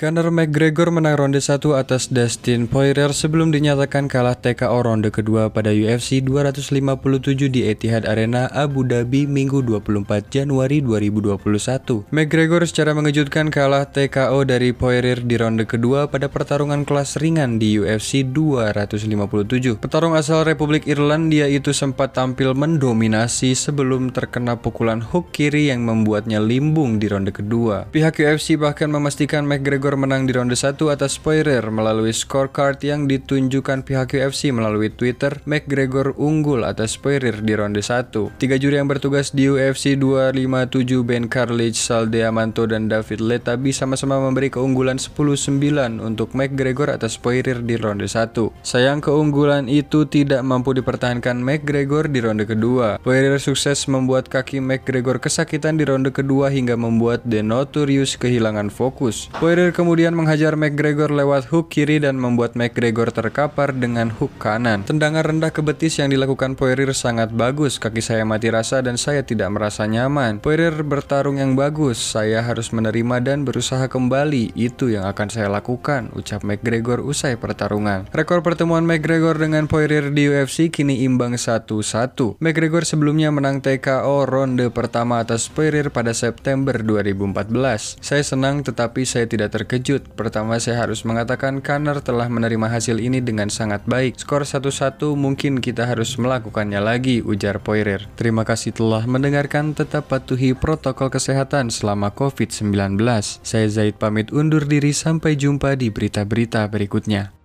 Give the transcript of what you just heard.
Conor McGregor menang ronde 1 atas Dustin Poirier sebelum dinyatakan kalah TKO ronde kedua pada UFC 257 di Etihad Arena Abu Dhabi Minggu 24 Januari 2021. McGregor secara mengejutkan kalah TKO dari Poirier di ronde kedua pada pertarungan kelas ringan di UFC 257. Petarung asal Republik Irlandia itu sempat tampil mendominasi sebelum terkena pukulan hook kiri yang membuatnya limbung di ronde kedua. Pihak UFC bahkan memastikan McGregor McGregor menang di ronde 1 atas Poirier melalui scorecard yang ditunjukkan pihak UFC melalui Twitter. McGregor unggul atas Poirier di ronde 1. Tiga juri yang bertugas di UFC 257 Ben Carlich, Sal Diamanto, dan David Letabi sama-sama memberi keunggulan 10-9 untuk McGregor atas Poirier di ronde 1. Sayang keunggulan itu tidak mampu dipertahankan McGregor di ronde kedua. Poirier sukses membuat kaki McGregor kesakitan di ronde kedua hingga membuat The Notorious kehilangan fokus. Poirier kemudian menghajar McGregor lewat hook kiri dan membuat McGregor terkapar dengan hook kanan. Tendangan rendah ke betis yang dilakukan Poirier sangat bagus, kaki saya mati rasa dan saya tidak merasa nyaman. Poirier bertarung yang bagus, saya harus menerima dan berusaha kembali, itu yang akan saya lakukan, ucap McGregor usai pertarungan. Rekor pertemuan McGregor dengan Poirier di UFC kini imbang 1-1. McGregor sebelumnya menang TKO ronde pertama atas Poirier pada September 2014. Saya senang tetapi saya tidak terkejut terkejut. Pertama saya harus mengatakan Kanner telah menerima hasil ini dengan sangat baik. Skor 1-1 mungkin kita harus melakukannya lagi, ujar Poirier. Terima kasih telah mendengarkan, tetap patuhi protokol kesehatan selama COVID-19. Saya Zaid pamit undur diri sampai jumpa di berita-berita berikutnya.